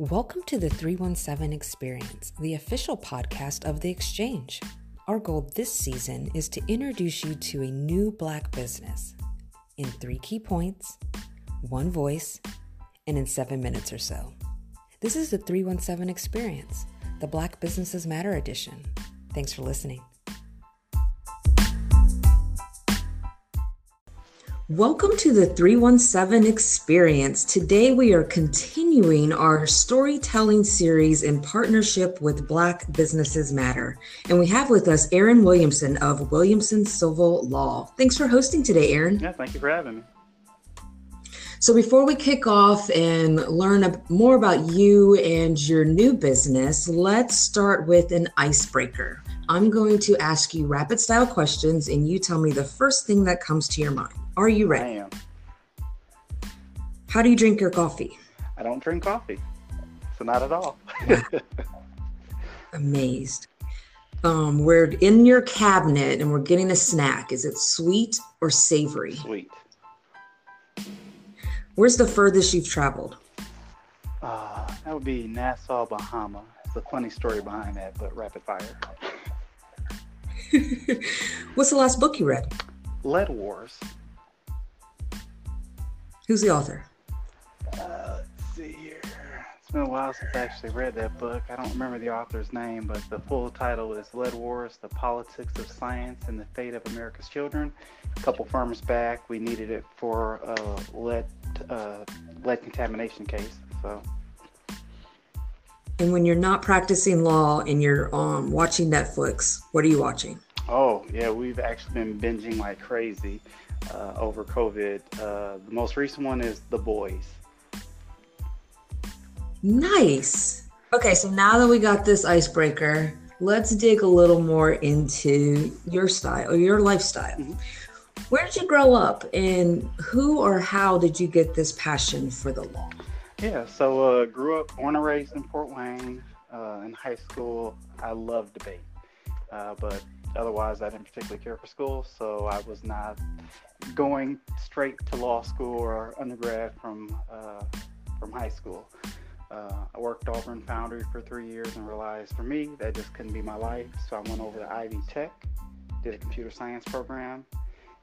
Welcome to the 317 Experience, the official podcast of The Exchange. Our goal this season is to introduce you to a new Black business in three key points, one voice, and in seven minutes or so. This is the 317 Experience, the Black Businesses Matter edition. Thanks for listening. Welcome to the 317 Experience. Today we are continuing our storytelling series in partnership with Black Businesses Matter. And we have with us Aaron Williamson of Williamson Civil Law. Thanks for hosting today, Aaron. Yeah, thank you for having me. So, before we kick off and learn more about you and your new business, let's start with an icebreaker. I'm going to ask you rapid style questions, and you tell me the first thing that comes to your mind. Are you ready? I am. How do you drink your coffee? I don't drink coffee, so not at all. Amazed. Um, we're in your cabinet and we're getting a snack. Is it sweet or savory? Sweet. Where's the furthest you've traveled? Uh, that would be Nassau, Bahama. It's a funny story behind that, but rapid fire. What's the last book you read? Lead Wars. Who's the author? Uh, let's see here. It's been a while since I actually read that book. I don't remember the author's name, but the full title is Lead Wars The Politics of Science and the Fate of America's Children. A couple firms back, we needed it for a lead, uh, lead contamination case. So. And when you're not practicing law and you're um, watching Netflix, what are you watching? Oh, yeah, we've actually been binging like crazy uh, over COVID. Uh, the most recent one is The Boys. Nice. Okay, so now that we got this icebreaker, let's dig a little more into your style or your lifestyle. Mm-hmm. Where did you grow up and who or how did you get this passion for the law? Yeah, so uh, grew up, born and raised in Fort Wayne. Uh, in high school, I loved debate, uh, but otherwise, I didn't particularly care for school, so I was not going straight to law school or undergrad from uh, from high school. Uh, I worked in Foundry for three years and realized for me that just couldn't be my life. So I went over to Ivy Tech, did a computer science program,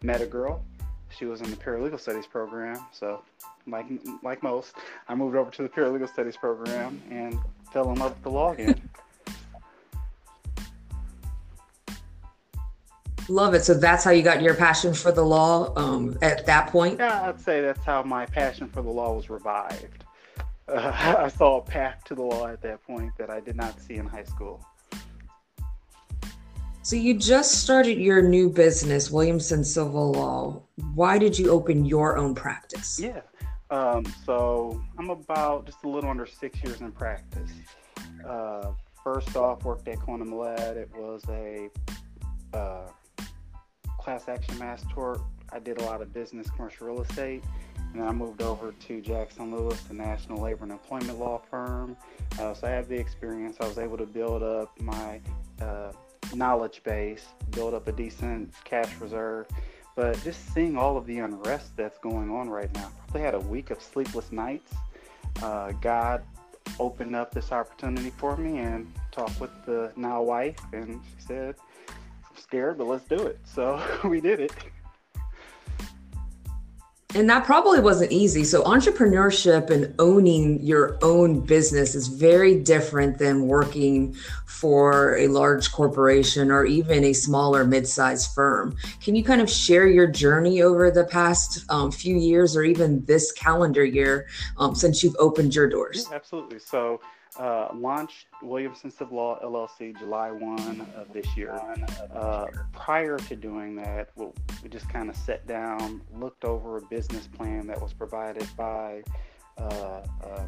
met a girl. She was in the paralegal studies program. So, like like most, I moved over to the paralegal studies program and fell in love with the law again. Love it. So that's how you got your passion for the law um, at that point? Yeah, I'd say that's how my passion for the law was revived. Uh, I saw a path to the law at that point that I did not see in high school. So you just started your new business, Williamson Civil Law. Why did you open your own practice? Yeah. Um, so I'm about just a little under six years in practice. Uh, first off, worked at Cohen Malad. It was a uh, class action mass tort. I did a lot of business, commercial real estate, and then I moved over to Jackson Lewis, the national labor and employment law firm. Uh, so I have the experience. I was able to build up my uh, knowledge base, build up a decent cash reserve. But just seeing all of the unrest that's going on right now, probably had a week of sleepless nights. Uh, God opened up this opportunity for me and talked with the now wife, and she said, I'm scared, but let's do it. So we did it. And that probably wasn't easy. So, entrepreneurship and owning your own business is very different than working for a large corporation or even a smaller mid sized firm. Can you kind of share your journey over the past um, few years or even this calendar year um, since you've opened your doors? Yeah, absolutely. So, uh, launched Williamson Civil Law LLC July 1 of this year. Uh, prior to doing that, we just kind of sat down, looked over a business plan that was provided by uh, uh,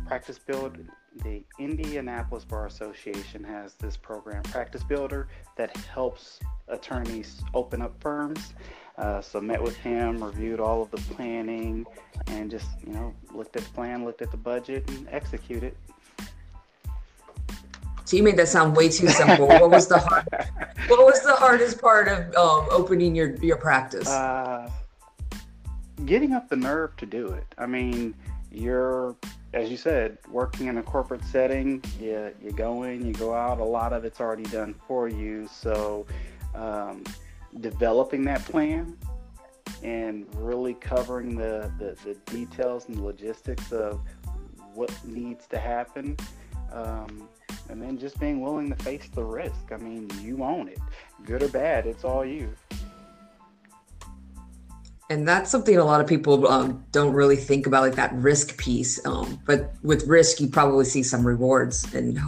Practice Build. The Indianapolis Bar Association has this program, Practice Builder, that helps attorneys open up firms. Uh, so met with him, reviewed all of the planning, and just you know looked at the plan, looked at the budget, and executed. So you made that sound way too simple. what was the hard, what was the hardest part of um, opening your your practice? Uh, getting up the nerve to do it. I mean, you're as you said, working in a corporate setting, you, you go in, you go out, a lot of it's already done for you. So, um, developing that plan and really covering the, the, the, details and the logistics of what needs to happen. Um, and then just being willing to face the risk. I mean, you own it, good or bad, it's all you. And that's something a lot of people um, don't really think about like that risk piece um, but with risk you probably see some rewards and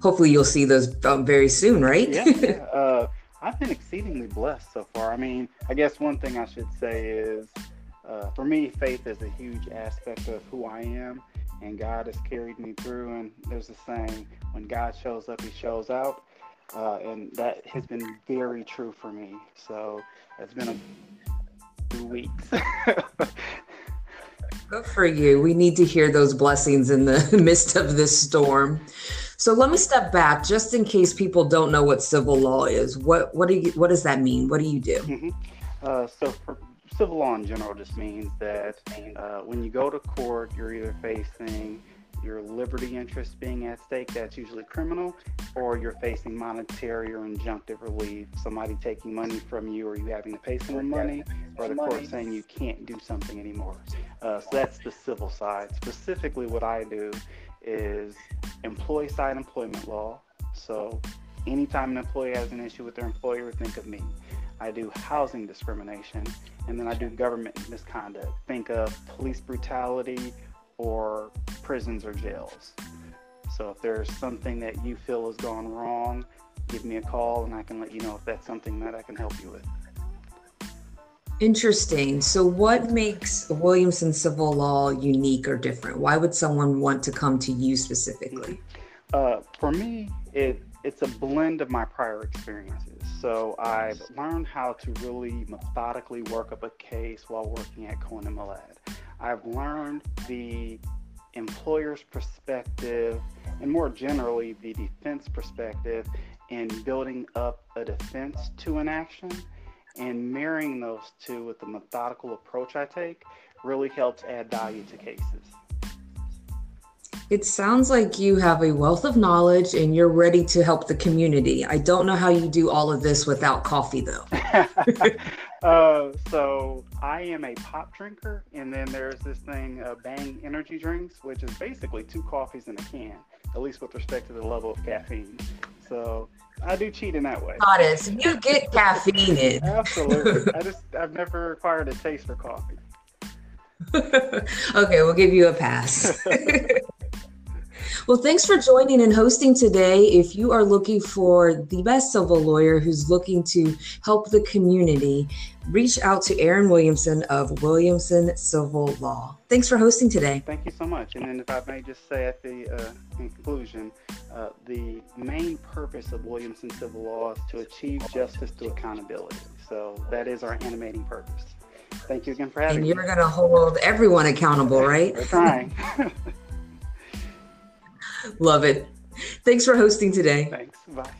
hopefully you'll see those um, very soon right? Yeah, yeah. Uh, i've been exceedingly blessed so far. I mean i guess one thing i should say is uh, for me faith is a huge aspect of who i am and god has carried me through and there's a saying when god shows up he shows out uh, and that has been very true for me so it's been a few weeks. Good for you. We need to hear those blessings in the midst of this storm. So let me step back, just in case people don't know what civil law is. What what do you what does that mean? What do you do? Mm-hmm. Uh, so for civil law in general, just means that uh, when you go to court, you're either facing your liberty interest being at stake, that's usually criminal, or you're facing monetary or injunctive relief, somebody taking money from you or you having to pay someone money, or the court saying you can't do something anymore. Uh, so that's the civil side. Specifically, what I do is employee side employment law. So anytime an employee has an issue with their employer, think of me. I do housing discrimination, and then I do government misconduct. Think of police brutality or prisons or jails. So if there's something that you feel has gone wrong, give me a call and I can let you know if that's something that I can help you with. Interesting. So, what makes Williamson civil law unique or different? Why would someone want to come to you specifically? Uh, for me, it it's a blend of my prior experiences. So, I've learned how to really methodically work up a case while working at Cohen and Malad. I've learned the employer's perspective and more generally the defense perspective in building up a defense to an action and marrying those two with the methodical approach I take really helps add value to cases. It sounds like you have a wealth of knowledge and you're ready to help the community. I don't know how you do all of this without coffee, though. uh, so, I am a pop drinker, and then there's this thing, uh, Bang Energy Drinks, which is basically two coffees in a can, at least with respect to the level of caffeine. So, I do cheat in that way. So you get caffeine in. Absolutely. I just, I've never acquired a taste for coffee. okay, we'll give you a pass. Well, thanks for joining and hosting today. If you are looking for the best civil lawyer who's looking to help the community, reach out to Aaron Williamson of Williamson Civil Law. Thanks for hosting today. Thank you so much. And then, if I may just say at the uh, conclusion, uh, the main purpose of Williamson Civil Law is to achieve justice through accountability. So that is our animating purpose. Thank you again for having and me. And you're going to hold everyone accountable, right? We're trying. Love it. Thanks for hosting today. Thanks. Bye.